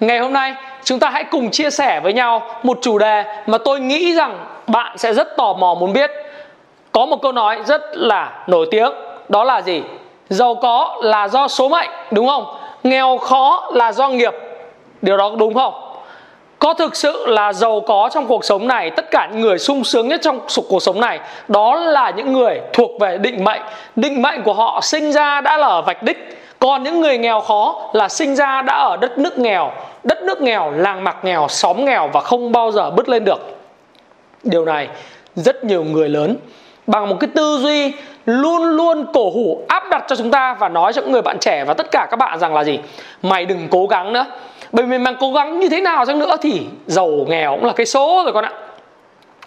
Ngày hôm nay chúng ta hãy cùng chia sẻ với nhau một chủ đề mà tôi nghĩ rằng bạn sẽ rất tò mò muốn biết. Có một câu nói rất là nổi tiếng, đó là gì? Giàu có là do số mệnh, đúng không? Nghèo khó là do nghiệp. Điều đó đúng không? Có thực sự là giàu có trong cuộc sống này Tất cả những người sung sướng nhất trong cuộc sống này Đó là những người thuộc về định mệnh Định mệnh của họ sinh ra đã là ở vạch đích còn những người nghèo khó là sinh ra đã ở đất nước nghèo, đất nước nghèo, làng mạc nghèo, xóm nghèo và không bao giờ bứt lên được. Điều này rất nhiều người lớn, bằng một cái tư duy luôn luôn cổ hủ áp đặt cho chúng ta và nói cho những người bạn trẻ và tất cả các bạn rằng là gì? Mày đừng cố gắng nữa. Bởi vì mày cố gắng như thế nào chăng nữa thì giàu nghèo cũng là cái số rồi con ạ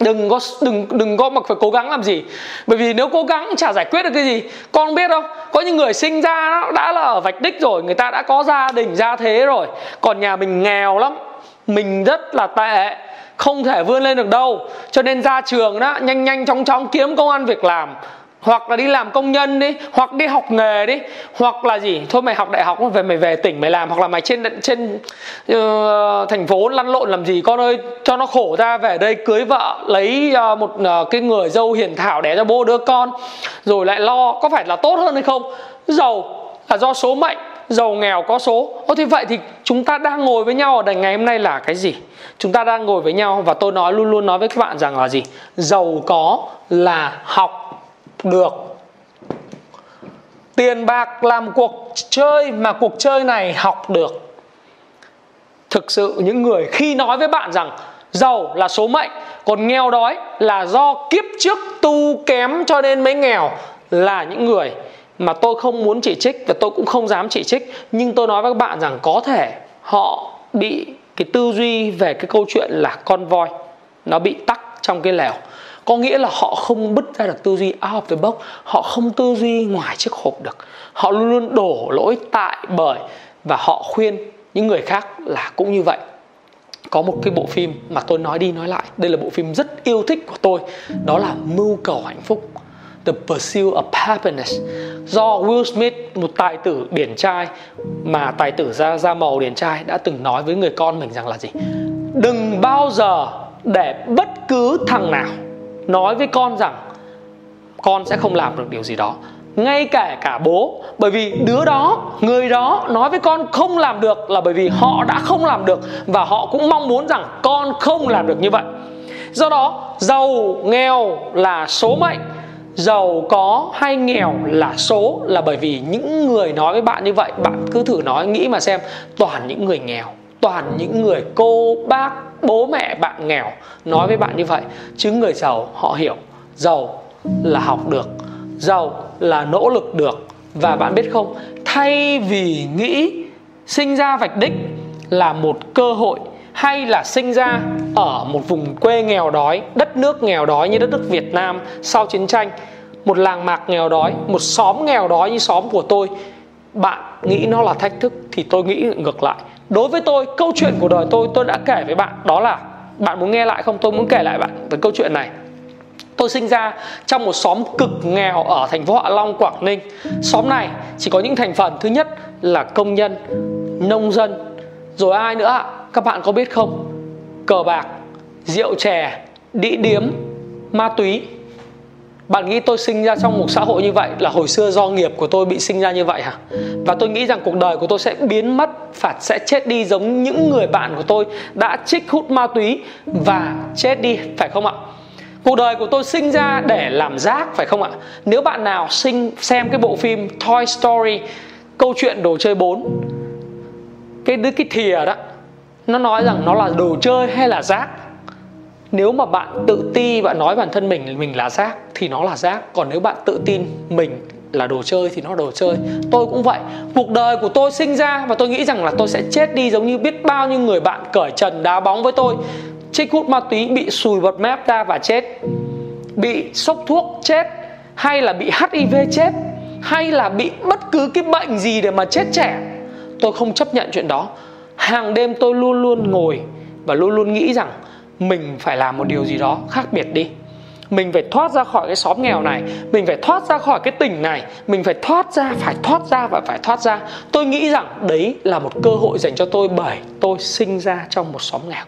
đừng có đừng đừng có mà phải cố gắng làm gì. Bởi vì nếu cố gắng chả giải quyết được cái gì, con biết không có những người sinh ra đã là ở vạch đích rồi, người ta đã có gia đình, gia thế rồi. Còn nhà mình nghèo lắm, mình rất là tệ, không thể vươn lên được đâu. Cho nên ra trường đó, nhanh nhanh chóng chóng kiếm công an việc làm hoặc là đi làm công nhân đi hoặc đi học nghề đi hoặc là gì. Thôi mày học đại học về mày về tỉnh mày làm hoặc là mày trên trên uh, thành phố lăn lộn làm gì. Con ơi cho nó khổ ra về đây cưới vợ lấy uh, một uh, cái người dâu hiền thảo để cho bố đứa con rồi lại lo có phải là tốt hơn hay không? Giàu là do số mệnh giàu nghèo có số. Ô thì vậy thì chúng ta đang ngồi với nhau ở đây ngày hôm nay là cái gì? Chúng ta đang ngồi với nhau và tôi nói luôn luôn nói với các bạn rằng là gì? Giàu có là học được. Tiền bạc làm cuộc chơi mà cuộc chơi này học được. Thực sự những người khi nói với bạn rằng giàu là số mệnh, còn nghèo đói là do kiếp trước tu kém cho nên mới nghèo là những người mà tôi không muốn chỉ trích và tôi cũng không dám chỉ trích. Nhưng tôi nói với các bạn rằng có thể họ bị cái tư duy về cái câu chuyện là con voi nó bị tắc trong cái lèo có nghĩa là họ không bứt ra được tư duy out of the box, họ không tư duy ngoài chiếc hộp được. Họ luôn luôn đổ lỗi tại bởi và họ khuyên những người khác là cũng như vậy. Có một cái bộ phim mà tôi nói đi nói lại, đây là bộ phim rất yêu thích của tôi, đó là mưu cầu hạnh phúc, The Pursuit of Happiness. Do Will Smith, một tài tử điển trai, mà tài tử da da màu điển trai, đã từng nói với người con mình rằng là gì? Đừng bao giờ để bất cứ thằng nào nói với con rằng, con sẽ không làm được điều gì đó. Ngay cả cả bố, bởi vì đứa đó, người đó nói với con không làm được là bởi vì họ đã không làm được và họ cũng mong muốn rằng con không làm được như vậy. Do đó, giàu nghèo là số mệnh, giàu có hay nghèo là số là bởi vì những người nói với bạn như vậy, bạn cứ thử nói, nghĩ mà xem, toàn những người nghèo, toàn những người cô bác bố mẹ bạn nghèo nói với bạn như vậy. Chứ người giàu, họ hiểu, giàu là học được, giàu là nỗ lực được. Và bạn biết không, thay vì nghĩ sinh ra vạch đích là một cơ hội, hay là sinh ra ở một vùng quê nghèo đói, đất nước nghèo đói như đất nước việt nam sau chiến tranh, một làng mạc nghèo đói, một xóm nghèo đói như xóm của tôi, bạn nghĩ nó là thách thức thì tôi nghĩ ngược lại. Đối với tôi, câu chuyện của đời tôi tôi đã kể với bạn, đó là bạn muốn nghe lại không? Tôi muốn kể lại bạn về câu chuyện này. Tôi sinh ra trong một xóm cực nghèo ở thành phố hạ long, quảng ninh. Xóm này chỉ có những thành phần, thứ nhất là công nhân, nông dân. Rồi ai nữa ạ? Các bạn có biết không? Cờ bạc, rượu chè, đĩ điếm, ma túy bạn nghĩ tôi sinh ra trong một xã hội như vậy là hồi xưa do nghiệp của tôi bị sinh ra như vậy hả? Và tôi nghĩ rằng cuộc đời của tôi sẽ biến mất và sẽ chết đi giống những người bạn của tôi đã trích hút ma túy và chết đi, phải không ạ? Cuộc đời của tôi sinh ra để làm rác, phải không ạ? Nếu bạn nào sinh, xem cái bộ phim Toy Story, câu chuyện đồ chơi 4 cái đứa cái thìa đó, nó nói rằng nó là đồ chơi hay là rác? Nếu mà bạn tự ti bạn nói bản thân mình mình là rác thì nó là rác còn nếu bạn tự tin mình là đồ chơi thì nó đồ chơi. Tôi cũng vậy. Cuộc đời của tôi sinh ra và tôi nghĩ rằng là tôi sẽ chết đi giống như biết bao nhiêu người bạn cởi trần đá bóng với tôi. Trích hút ma túy bị sùi bọt mép ra và chết. Bị sốc thuốc chết, hay là bị hiv chết, hay là bị bất cứ cái bệnh gì để mà chết trẻ. Tôi không chấp nhận chuyện đó. Hàng đêm tôi luôn luôn ngồi và luôn luôn nghĩ rằng mình phải làm một điều gì đó khác biệt đi. Mình phải thoát ra khỏi cái xóm nghèo này, mình phải thoát ra khỏi cái tỉnh này, mình phải thoát ra, phải thoát ra và phải thoát ra. Tôi nghĩ rằng đấy là một cơ hội dành cho tôi bởi tôi sinh ra trong một xóm nghèo.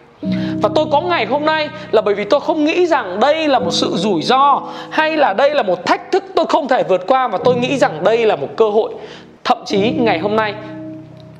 Và tôi có ngày hôm nay là bởi vì tôi không nghĩ rằng đây là một sự rủi ro hay là đây là một thách thức tôi không thể vượt qua và tôi nghĩ rằng đây là một cơ hội. Thậm chí ngày hôm nay,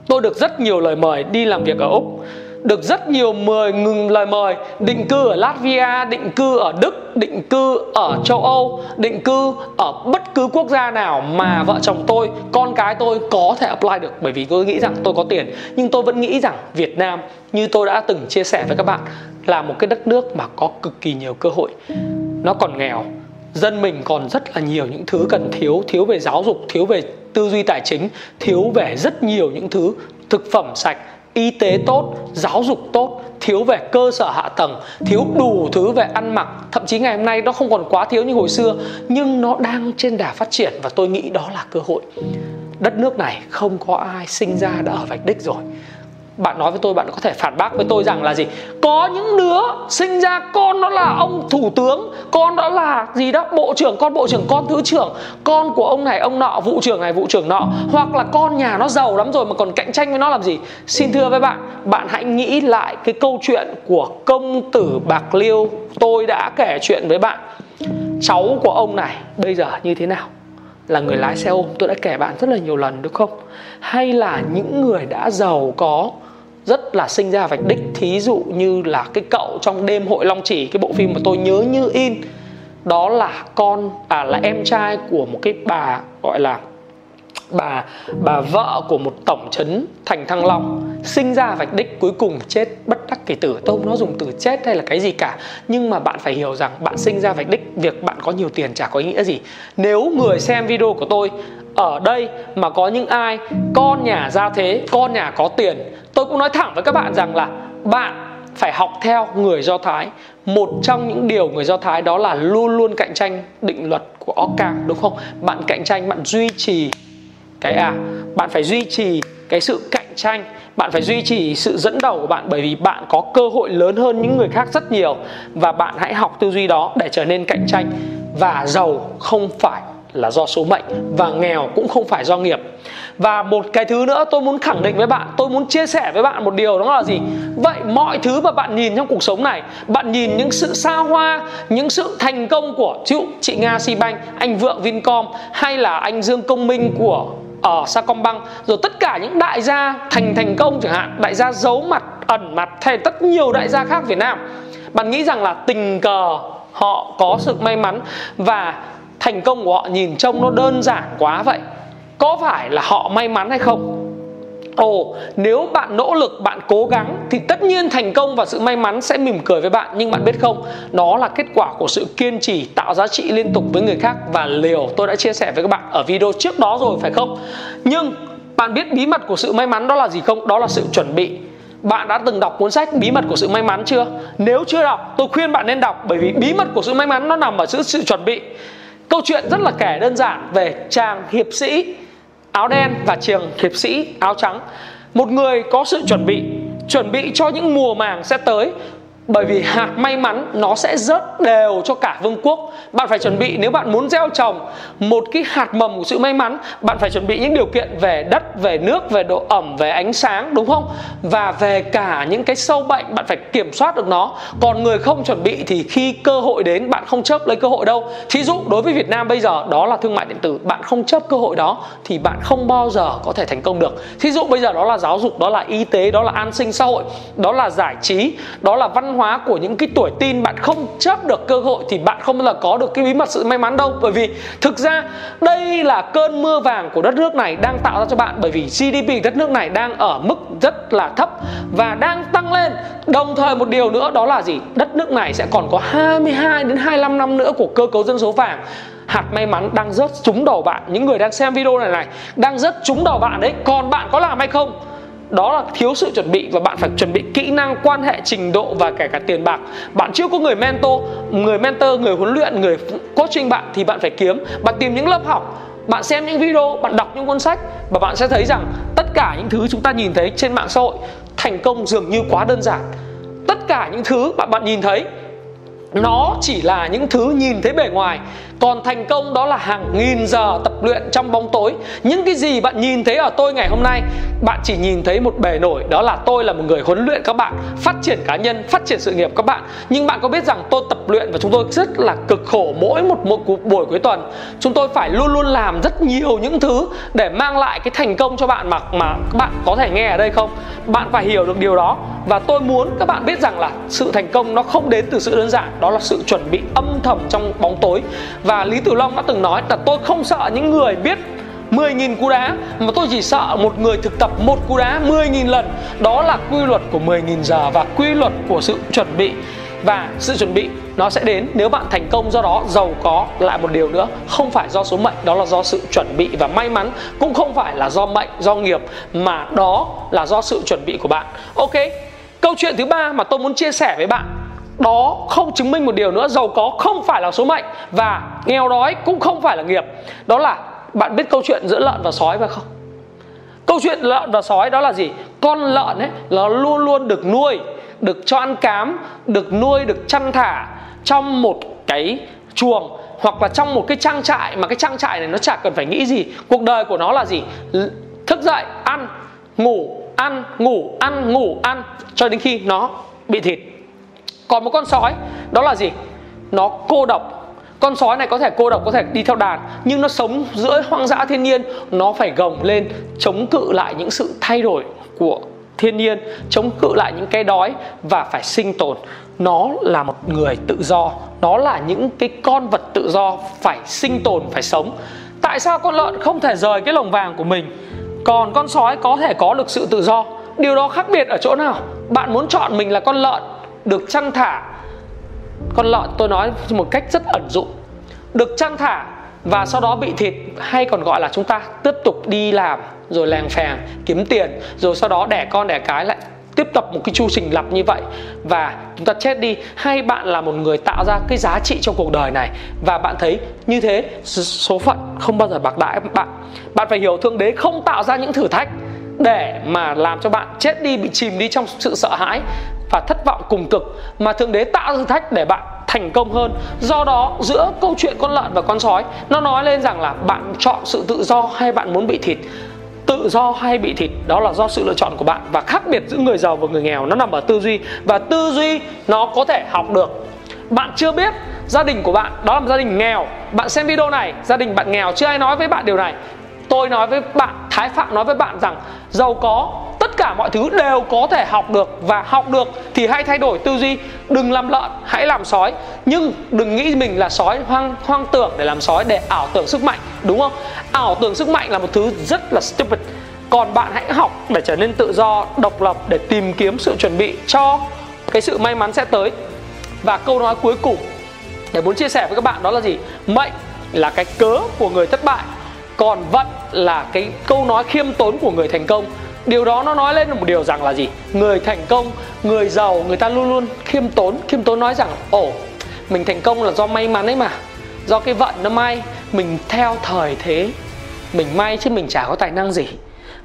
tôi được rất nhiều lời mời đi làm việc ở úc được rất nhiều mời ngừng lời mời định cư ở Latvia, định cư ở Đức, định cư ở châu Âu, định cư ở bất cứ quốc gia nào mà vợ chồng tôi, con cái tôi có thể apply được bởi vì tôi nghĩ rằng tôi có tiền. Nhưng tôi vẫn nghĩ rằng Việt Nam như tôi đã từng chia sẻ với các bạn là một cái đất nước mà có cực kỳ nhiều cơ hội. Nó còn nghèo, dân mình còn rất là nhiều những thứ cần thiếu, thiếu về giáo dục, thiếu về tư duy tài chính, thiếu về rất nhiều những thứ thực phẩm sạch y tế tốt, giáo dục tốt, thiếu về cơ sở hạ tầng, thiếu đủ thứ về ăn mặc. Thậm chí ngày hôm nay nó không còn quá thiếu như hồi xưa, nhưng nó đang trên đà phát triển và tôi nghĩ đó là cơ hội. Đất nước này không có ai sinh ra đã ở vạch đích rồi bạn nói với tôi, bạn có thể phản bác với tôi rằng là gì? Có những đứa sinh ra con nó là ông thủ tướng, con đó là gì đó, bộ trưởng, con bộ trưởng, con thứ trưởng, con của ông này, ông nọ, vụ trưởng này, vụ trưởng nọ. Hoặc là con nhà nó giàu lắm rồi mà còn cạnh tranh với nó làm gì? Xin thưa với bạn bạn hãy nghĩ lại cái câu chuyện của công tử bạc liêu. Tôi đã kể chuyện với bạn. Cháu của ông này bây giờ như thế nào? Là người lái xe ôm. Tôi đã kể bạn rất là nhiều lần, đúng không? Hay là những người đã giàu có rất là sinh ra vạch đích. Thí dụ như là cái cậu trong đêm hội long chỉ, cái bộ phim mà tôi nhớ như in, đó là con à là em trai của một cái bà, gọi là bà bà vợ của một tổng trấn thành thăng long, sinh ra vạch đích cuối cùng chết bất đắc kỳ tử. Tôi không nói dùng từ chết hay là cái gì cả, nhưng mà bạn phải hiểu rằng bạn sinh ra vạch đích, việc bạn có nhiều tiền chả có ý nghĩa gì. Nếu người xem video của tôi ở đây mà có những ai, con nhà ra thế, con nhà có tiền, tôi cũng nói thẳng với các bạn rằng là bạn phải học theo người do thái. Một trong những điều người do thái đó là luôn luôn cạnh tranh định luật của Occam đúng không? Bạn cạnh tranh, bạn duy trì cái à bạn phải duy trì cái sự cạnh tranh, bạn phải duy trì sự dẫn đầu của bạn bởi vì bạn có cơ hội lớn hơn những người khác rất nhiều. Và bạn hãy học tư duy đó để trở nên cạnh tranh. Và giàu không phải là do số mệnh và nghèo cũng không phải do nghiệp. Và một cái thứ nữa tôi muốn khẳng định với bạn, tôi muốn chia sẻ với bạn một điều đó là gì? Vậy mọi thứ mà bạn nhìn trong cuộc sống này, bạn nhìn những sự xa hoa, những sự thành công của chịu chị nga si banh, anh vượng vincom hay là anh dương công minh của ở Sacombank, rồi tất cả những đại gia thành thành công chẳng hạn, đại gia giấu mặt, ẩn mặt, hay tất nhiều đại gia khác Việt Nam, bạn nghĩ rằng là tình cờ họ có sự may mắn và thành công của họ nhìn trông nó đơn giản quá vậy có phải là họ may mắn hay không Ồ, nếu bạn nỗ lực, bạn cố gắng thì tất nhiên thành công và sự may mắn sẽ mỉm cười với bạn nhưng bạn biết không, nó là kết quả của sự kiên trì tạo giá trị liên tục với người khác và liều tôi đã chia sẻ với các bạn ở video trước đó rồi phải không? Nhưng bạn biết bí mật của sự may mắn đó là gì không? Đó là sự chuẩn bị. Bạn đã từng đọc cuốn sách Bí mật của sự may mắn chưa? Nếu chưa đọc, tôi khuyên bạn nên đọc bởi vì bí mật của sự may mắn nó nằm ở sự, sự chuẩn bị. Câu chuyện rất là kể đơn giản về chàng hiệp sĩ áo đen và chàng hiệp sĩ áo trắng. Một người có sự chuẩn bị chuẩn bị cho những mùa màng sẽ tới bởi vì hạt may mắn nó sẽ rớt đều cho cả vương quốc. Bạn phải chuẩn bị, nếu bạn muốn gieo trồng một cái hạt mầm của sự may mắn, bạn phải chuẩn bị những điều kiện về đất, về nước, về độ ẩm, về ánh sáng, đúng không? Và về cả những cái sâu bệnh, bạn phải kiểm soát được nó. Còn người không chuẩn bị thì khi cơ hội đến, bạn không chớp lấy cơ hội đâu. Thí dụ đối với việt nam bây giờ, đó là thương mại điện tử, bạn không chớp cơ hội đó thì bạn không bao giờ có thể thành công được. Thí dụ bây giờ đó là giáo dục, đó là y tế, đó là an sinh xã hội, đó là giải trí, đó là văn hóa của những cái tuổi tin bạn không chấp được cơ hội thì bạn không bao giờ có được cái bí mật sự may mắn đâu. Bởi vì thực ra đây là cơn mưa vàng của đất nước này đang tạo ra cho bạn. Bởi vì GDP đất nước này đang ở mức rất là thấp và đang tăng lên. Đồng thời một điều nữa đó là gì? Đất nước này sẽ còn có 22 đến 25 năm nữa của cơ cấu dân số vàng. Hạt may mắn đang rớt trúng đầu bạn. Những người đang xem video này này, đang rớt trúng đầu bạn đấy. Còn bạn có làm hay không? Đó là thiếu sự chuẩn bị và bạn phải chuẩn bị kỹ năng, quan hệ, trình độ và kể cả tiền bạc. Bạn chưa có người mentor người mentor, người huấn luyện, người coaching bạn thì bạn phải kiếm. Bạn tìm những lớp học, bạn xem những video, bạn đọc những cuốn sách và bạn sẽ thấy rằng tất cả những thứ chúng ta nhìn thấy trên mạng xã hội thành công dường như quá đơn giản. Tất cả những thứ bạn bạn nhìn thấy, nó chỉ là những thứ nhìn thấy bề ngoài còn thành công đó là hàng nghìn giờ tập luyện trong bóng tối. Những cái gì bạn nhìn thấy ở tôi ngày hôm nay, bạn chỉ nhìn thấy một bề nổi. Đó là tôi là một người huấn luyện các bạn, phát triển cá nhân, phát triển sự nghiệp các bạn. Nhưng bạn có biết rằng tôi tập luyện và chúng tôi rất là cực khổ mỗi một một buổi cuối tuần. Chúng tôi phải luôn luôn làm rất nhiều những thứ để mang lại cái thành công cho bạn mà mà các bạn có thể nghe ở đây không? Bạn phải hiểu được điều đó. Và tôi muốn các bạn biết rằng là sự thành công nó không đến từ sự đơn giản, đó là sự chuẩn bị âm thầm trong bóng tối và Lý Tử Long đã từng nói là tôi không sợ những người biết 10.000 cú đá, mà tôi chỉ sợ một người thực tập một cú đá 10.000 lần. Đó là quy luật của 10.000 giờ và quy luật của sự chuẩn bị. Và sự chuẩn bị nó sẽ đến nếu bạn thành công, do đó giàu có lại một điều nữa, không phải do số mệnh, đó là do sự chuẩn bị. Và may mắn cũng không phải là do mệnh, do nghiệp, mà đó là do sự chuẩn bị của bạn. Ok, câu chuyện thứ ba mà tôi muốn chia sẻ với bạn đó không chứng minh một điều nữa, giàu có không phải là số mệnh và nghèo đói cũng không phải là nghiệp. Đó là bạn biết câu chuyện giữa lợn và sói phải không? Câu chuyện lợn và sói đó là gì? Con lợn ấy, nó luôn luôn được nuôi, được cho ăn cám, được nuôi, được chăn thả trong một cái chuồng hoặc là trong một cái trang trại. Mà cái trang trại này nó chả cần phải nghĩ gì. Cuộc đời của nó là gì? Thức dậy, ăn, ngủ ăn ngủ ăn ngủ, ăn cho đến khi nó bị thịt còn một con sói, đó là gì? Nó cô độc. Con sói này có thể cô độc, có thể đi theo đàn, nhưng nó sống giữa hoang dã thiên nhiên. Nó phải gồng lên, chống cự lại những sự thay đổi của thiên nhiên, chống cự lại những cái đói và phải sinh tồn. Nó là một người tự do. Nó là những cái con vật tự do, phải sinh tồn, phải sống. Tại sao con lợn không thể rời cái lồng vàng của mình? Còn con sói có thể có được sự tự do. Điều đó khác biệt ở chỗ nào? Bạn muốn chọn mình là con lợn được chăn thả? Con lợn tôi nói một cách rất ẩn dụ. Được chăn thả và sau đó bị thịt hay còn gọi là chúng ta tiếp tục đi làm, rồi làng phèng kiếm tiền, rồi sau đó đẻ con đẻ cái lại tiếp tục một cái chu trình lặp như vậy. Và chúng ta chết đi. Hay bạn là một người tạo ra cái giá trị trong cuộc đời này và bạn thấy như thế số phận không bao giờ bạc đãi bạn. Bạn phải hiểu thượng đế không tạo ra những thử thách để mà làm cho bạn chết đi, bị chìm đi trong sự sợ hãi và thất vọng cùng cực mà thượng đế tạo thử thách để bạn thành công hơn. Do đó, giữa câu chuyện con lợn và con sói, nó nói lên rằng là bạn chọn sự tự do hay bạn muốn bị thịt. Tự do hay bị thịt, đó là do sự lựa chọn của bạn. Và khác biệt giữa người giàu và người nghèo, nó nằm ở tư duy. Và tư duy nó có thể học được. Bạn chưa biết gia đình của bạn, đó là một gia đình nghèo. Bạn xem video này, gia đình bạn nghèo, chưa ai nói với bạn điều này. Tôi nói với bạn, thái phạm nói với bạn rằng giàu có tất cả mọi thứ đều có thể học được và học được thì hãy thay đổi tư duy, đừng làm lợn, hãy làm sói. Nhưng đừng nghĩ mình là sói hoang hoang tưởng để làm sói, để ảo tưởng sức mạnh, đúng không? Ảo tưởng sức mạnh là một thứ rất là stupid. Còn bạn hãy học để trở nên tự do, độc lập, để tìm kiếm sự chuẩn bị cho cái sự may mắn sẽ tới. Và câu nói cuối cùng để muốn chia sẻ với các bạn đó là gì? Mệnh là cái cớ của người thất bại, còn vận là cái câu nói khiêm tốn của người thành công điều đó nó nói lên một điều rằng là gì? Người thành công người giàu người ta luôn luôn khiêm tốn. Khiêm tốn nói rằng ồ mình thành công là do may mắn ấy mà. Do cái vận nó may mình theo thời thế. Mình may chứ mình chả có tài năng gì.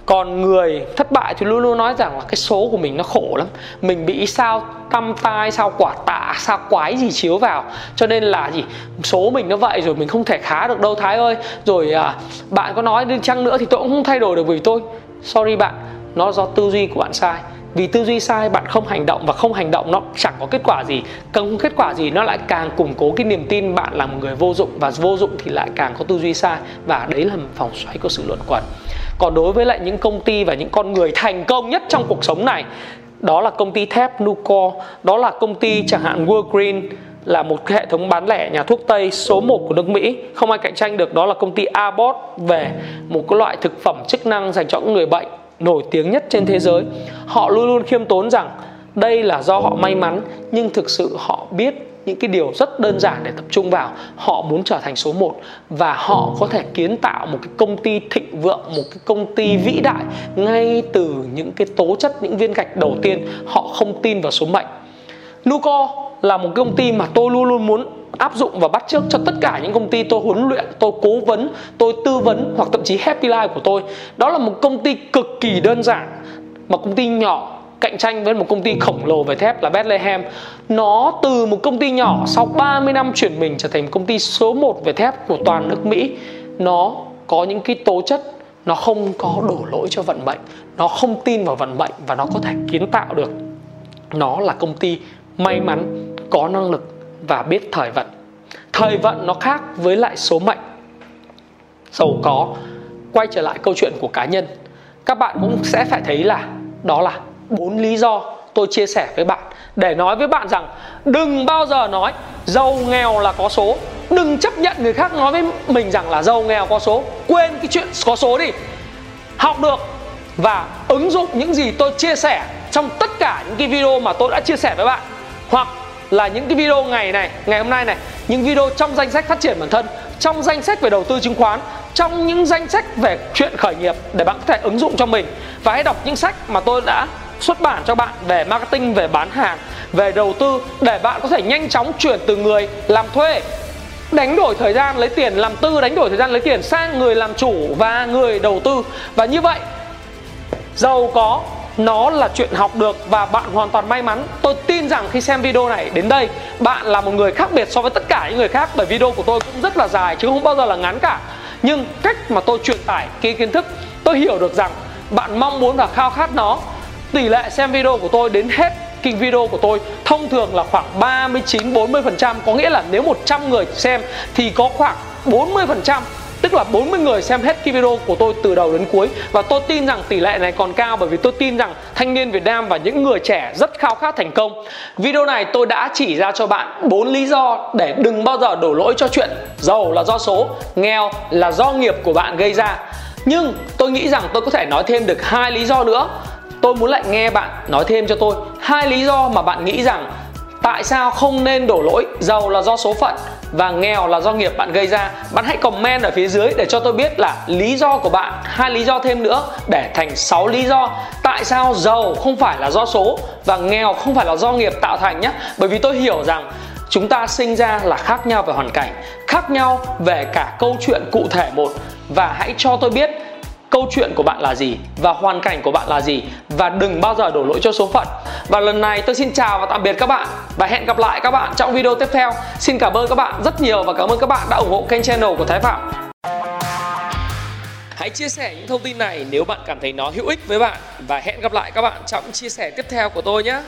Còn người thất bại thì luôn luôn nói rằng là cái số của mình nó khổ lắm. Mình bị sao tâm tai sao quả tạ sao quái gì chiếu vào. Cho nên là gì? Số mình nó vậy rồi mình không thể khá được đâu thái ơi. Rồi à, bạn có nói đi chăng nữa thì tôi cũng không thay đổi được vì tôi. Sorry bạn nó do tư duy của bạn sai. Vì tư duy sai, bạn không hành động và không hành động nó chẳng có kết quả gì. Không kết quả gì, nó lại càng củng cố cái niềm tin bạn là một người vô dụng và vô dụng thì lại càng có tư duy sai. Và đấy là vòng xoáy của sự luẩn quẩn. Còn đối với lại những công ty và những con người thành công nhất trong cuộc sống này, đó là công ty thép Nucor, đó là công ty chẳng hạn Walgreen là một hệ thống bán lẻ nhà thuốc Tây số 1 của nước Mỹ. Không ai cạnh tranh được, đó là công ty Abbott về một cái loại thực phẩm chức năng dành cho những người bệnh nổi tiếng nhất trên thế giới. Họ luôn luôn khiêm tốn rằng đây là do họ may mắn, nhưng thực sự họ biết những cái điều rất đơn giản để tập trung vào. Họ muốn trở thành số 1 và họ có thể kiến tạo một cái công ty thịnh vượng, một cái công ty vĩ đại ngay từ những cái tố chất, những viên gạch đầu tiên. Họ không tin vào số mệnh. Nuco là một công ty mà tôi luôn luôn muốn áp dụng và bắt chước cho tất cả những công ty tôi huấn luyện, tôi cố vấn, tôi tư vấn hoặc thậm chí Happy Life của tôi. Đó là một công ty cực kỳ đơn giản, một công ty nhỏ cạnh tranh với một công ty khổng lồ về thép là Bethlehem. Nó từ một công ty nhỏ sau 30 năm chuyển mình trở thành một công ty số 1 về thép của toàn nước Mỹ. Nó có những cái tố chất nó không có đổ lỗi cho vận mệnh, nó không tin vào vận mệnh và nó có thể kiến tạo được. Nó là công ty may mắn, có năng lực và biết thời vận. Thời vận nó khác với lại số mệnh. Giàu có, quay trở lại câu chuyện của cá nhân. Các bạn cũng sẽ phải thấy là, đó là bốn lý do tôi chia sẻ với bạn để nói với bạn rằng đừng bao giờ nói giàu nghèo là có số. Đừng chấp nhận người khác nói với mình rằng là giàu nghèo có số. Quên cái chuyện có số đi. Học được và ứng dụng những gì tôi chia sẻ trong tất cả những cái video mà tôi đã chia sẻ với bạn. Hoặc là những cái video ngày này, ngày hôm nay này, những video trong danh sách phát triển bản thân, trong danh sách về đầu tư chứng khoán, trong những danh sách về chuyện khởi nghiệp để bạn có thể ứng dụng cho mình. Và hãy đọc những sách mà tôi đã xuất bản cho bạn về marketing, về bán hàng, về đầu tư để bạn có thể nhanh chóng chuyển từ người làm thuê, đánh đổi thời gian lấy tiền, làm tư đánh đổi thời gian lấy tiền sang người làm chủ và người đầu tư. Và như vậy, giàu có, nó là chuyện học được và bạn hoàn toàn may mắn. Tôi rằng khi xem video này đến đây, bạn là một người khác biệt so với tất cả những người khác, bởi video của tôi cũng rất là dài, chứ không bao giờ là ngắn cả. Nhưng cách mà tôi truyền tải cái kiến thức, tôi hiểu được rằng bạn mong muốn và khao khát nó. Tỷ lệ xem video của tôi đến hết kinh video của tôi thông thường là khoảng 39 40% có nghĩa là nếu 100 người xem thì có khoảng 40% Tức là 40 người xem hết cái video của tôi từ đầu đến cuối. Và tôi tin rằng tỷ lệ này còn cao Bởi vì tôi tin rằng thanh niên Việt Nam và những người trẻ rất khao khát thành công. Video này tôi đã chỉ ra cho bạn bốn lý do Để đừng bao giờ đổ lỗi cho chuyện Giàu là do số, nghèo là do nghiệp của bạn gây ra. Nhưng tôi nghĩ rằng tôi có thể nói thêm được hai lý do nữa. Tôi muốn lại nghe bạn nói thêm cho tôi hai lý do mà bạn nghĩ rằng Tại sao không nên đổ lỗi giàu là do số phận và nghèo là do nghiệp bạn gây ra, bạn hãy comment ở phía dưới để cho tôi biết là lý do của bạn. Hai lý do thêm nữa, để thành 6 lý do. Tại sao giàu không phải là do số và nghèo không phải là do nghiệp tạo thành nhé bởi vì tôi hiểu rằng chúng ta sinh ra là khác nhau về hoàn cảnh, khác nhau về cả câu chuyện cụ thể một. Và hãy cho tôi biết câu chuyện của bạn là gì? Và hoàn cảnh của bạn là gì? Và đừng bao giờ đổ lỗi cho số phận. Và lần này tôi xin chào và tạm biệt các bạn. Và hẹn gặp lại các bạn trong video tiếp theo. Xin cảm ơn các bạn rất nhiều và cảm ơn các bạn đã ủng hộ kênh channel của Thái Phạm. Hãy chia sẻ những thông tin này nếu bạn cảm thấy nó hữu ích với bạn. Và hẹn gặp lại các bạn trong chia sẻ tiếp theo của tôi nhé.